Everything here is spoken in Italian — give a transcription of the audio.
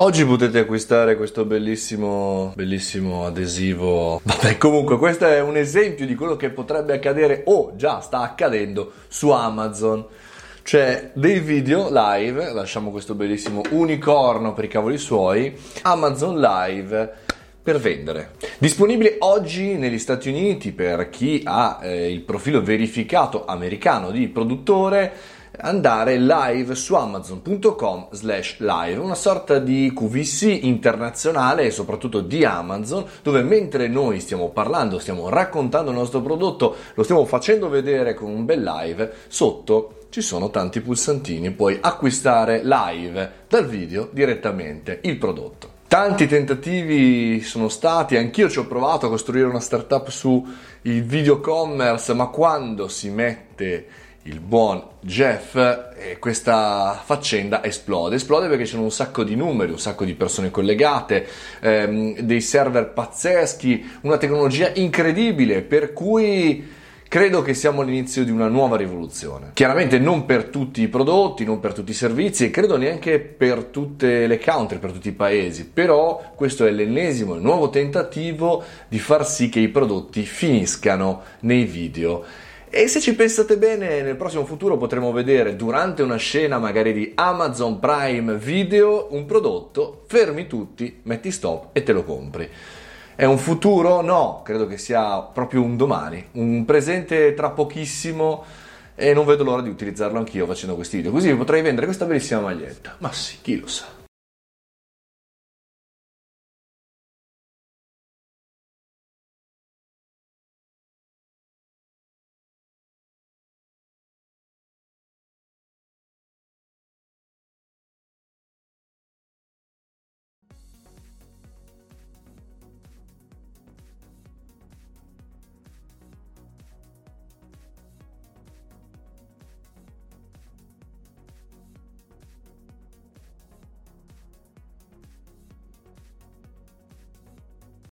Oggi potete acquistare questo bellissimo, bellissimo adesivo. Vabbè, comunque, questo è un esempio di quello che potrebbe accadere o già sta accadendo su Amazon. Cioè, dei video live, lasciamo questo bellissimo unicorno per i cavoli suoi, Amazon Live per vendere. Disponibile oggi negli Stati Uniti per chi ha eh, il profilo verificato americano di produttore andare live su amazon.com slash live, una sorta di QVC internazionale e soprattutto di Amazon, dove mentre noi stiamo parlando, stiamo raccontando il nostro prodotto, lo stiamo facendo vedere con un bel live, sotto ci sono tanti pulsantini, puoi acquistare live dal video direttamente il prodotto. Tanti tentativi sono stati, anch'io ci ho provato a costruire una startup su il video commerce, ma quando si mette il buon Jeff e questa faccenda esplode. Esplode perché c'erano un sacco di numeri, un sacco di persone collegate, ehm, dei server pazzeschi, una tecnologia incredibile per cui credo che siamo all'inizio di una nuova rivoluzione. Chiaramente non per tutti i prodotti, non per tutti i servizi e credo neanche per tutte le country, per tutti i paesi, però questo è l'ennesimo e nuovo tentativo di far sì che i prodotti finiscano nei video e se ci pensate bene, nel prossimo futuro potremo vedere durante una scena magari di Amazon Prime Video un prodotto, fermi tutti, metti stop e te lo compri. È un futuro? No, credo che sia proprio un domani, un presente tra pochissimo e non vedo l'ora di utilizzarlo anch'io facendo questi video, così potrei vendere questa bellissima maglietta. Ma sì, chi lo sa.